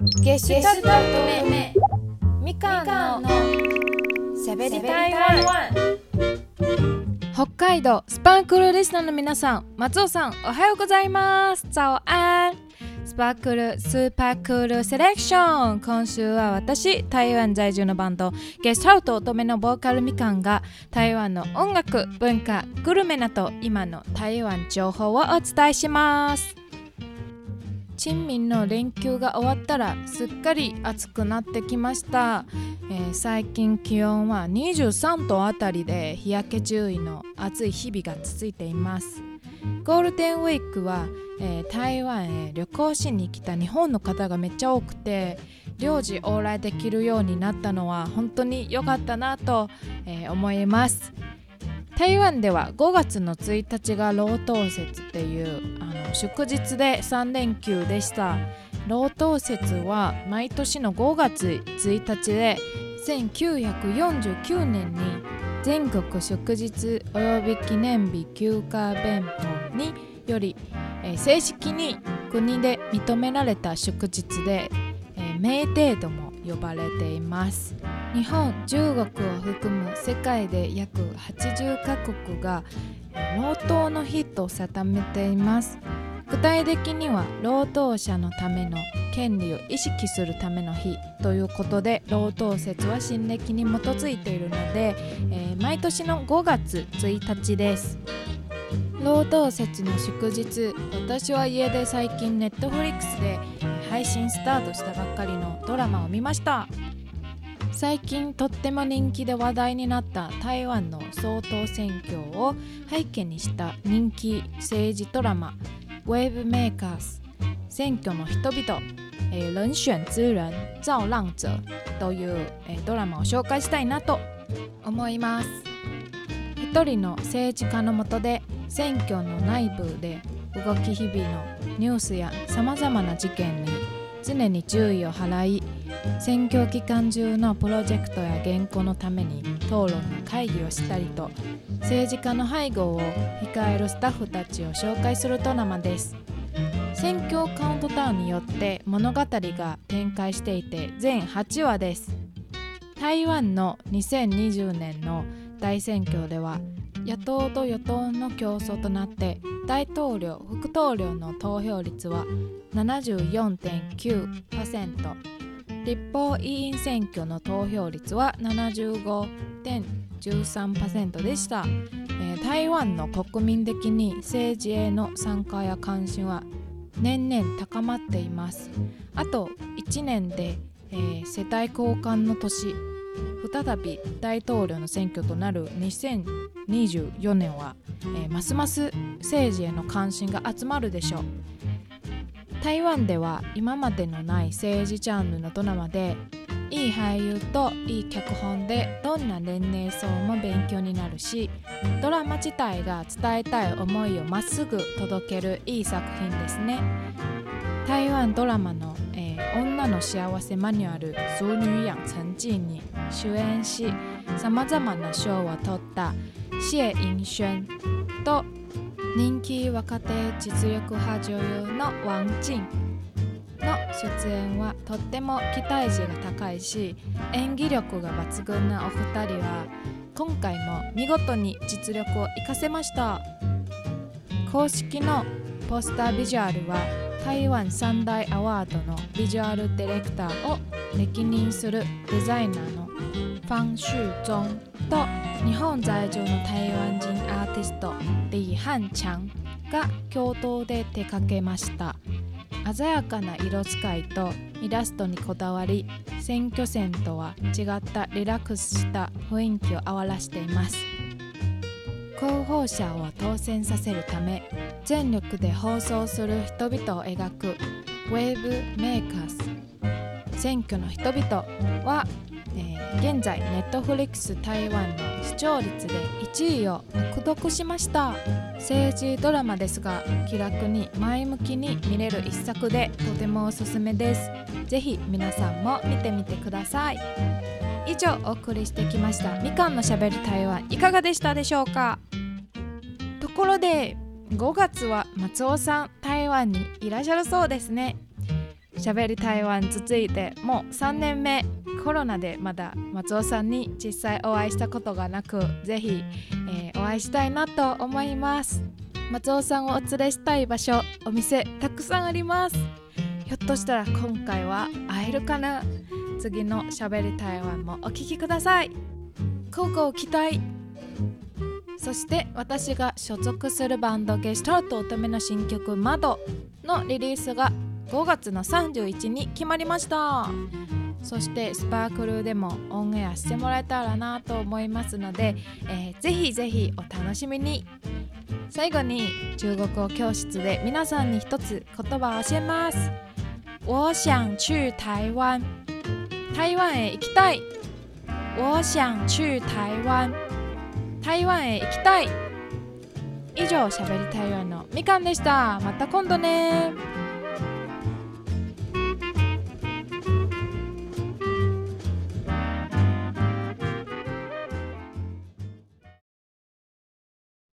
ゲシュタルト目みかんのしゃべり台湾北海道スパークルリスナーの皆さん松尾さんおはようございます。早安スパークルスーパークールセレクション。今週は私台湾在住のバンドゲストハウト乙女のボーカルみかんが台湾の音楽文化グルメなど今の台湾情報をお伝えします。珍民の連休が終わったらすっかり暑くなってきました、えー最近気温は23度あたりで日焼け注意の暑い日々が続いています。ゴールデンウィークは、えー台湾へ旅行しに来た日本の方がめっちゃ多くて領事往来できるようになったのは本当に良かったなと、えー思います。台湾では5月の1日が労働節っていうあの祝日で3連休でした。労働節は毎年の5月1日で1949年に全国祝日及び記念日休暇弁法により、えー正式に国で認められた祝日で、えー、メーデーとも呼ばれています。日本中国を含む世界で約80カ国が労働の日と定めています。具体的には労働者のための権利を意識するための日ということで労働節は新暦に基づいているので、えー毎年の5月1日です。労働節の祝日私は家で最近ネットフリックスで配信スタートしたばっかりのドラマを見ました。最近とっても人気で話題になった台湾の総統選挙を背景にした人気政治ドラマ「ウェーブメーカーズ。選挙の人々」えー人選之人造浪者という、えードラマを紹介したいなと思います。一人の政治家のもとで選挙の内部で動き日々のニュースやさまざまな事件に常に注意を払い選挙期間中のプロジェクトや原稿のために討論や会議をしたりと政治家の背後を控えるスタッフたちを紹介するドラマです。選挙カウントダウンによって物語が展開していて全8話です。台湾の2020年の大選挙では野党と与党の競争となって大統領副統領の投票率は74.9%立法委員選挙の投票率は75.13%でした、えー台湾の国民的に政治への参加や関心は年々高まっています。あと1年で、えー世帯交換の年再び大統領の選挙となる2024年は、えーますます政治への関心が集まるでしょう。台湾では今までのない政治ジャンルのドラマでいい俳優といい脚本でどんな年齢層も勉強になるしドラマ自体が伝えたい思いをまっすぐ届けるいい作品ですね。台湾ドラマの、えー女の幸せマニュアル「俗女養成記」に主演しさまざまな賞を取った謝盈萱と人気若手実力派女優のワン・ジン。の出演はとっても期待値が高いし演技力が抜群なお二人は今回も見事に実力を活かせました。公式のポスタービジュアルは台湾三大アワードのビジュアルディレクターを歴任するデザイナーのファン・シューゾンと日本在住の台湾人アーティスト李汉ちゃんが共同で手掛けました。鮮やかな色使いとイラストにこだわり選挙戦とは違ったリラックスした雰囲気を合わしています。候補者を当選させるため全力で放送する人々を描くウェーブメーカーズ。選挙の人々は、えー現在ネットフリックス台湾の視聴率で1位を獲得しました。政治ドラマですが気楽に前向きに見れる一作でとてもおすすめです。ぜひ皆さんも見てみてください。以上お送りしてきました。みかんのしゃべり台湾いかがでしたでしょうか？ところで5月は松尾さん台湾にいらっしゃるそうですね。しゃべり台湾続いてもう3年目コロナでまだ松尾さんに実際お会いしたことがなくぜひ、えー、お会いしたいなと思います。松尾さんをお連れしたい場所お店たくさんあります。ひょっとしたら今回は会えるかな？次のしゃべり台湾もお聴きください。交互期待。そして私が所属するバンドゲストートための新曲「窓」のリリースが5月の31に決まりました。そしてスパークルでもオンエアしてもらえたらなと思いますので、えー、ぜひぜひお楽しみに。最後に中国語教室で皆さんに一つ言葉を教えます。我想去台湾。台湾へ行きたい。我想去台湾。台湾へ行きたい。以上しゃべり台湾のみかんでした。また今度ね。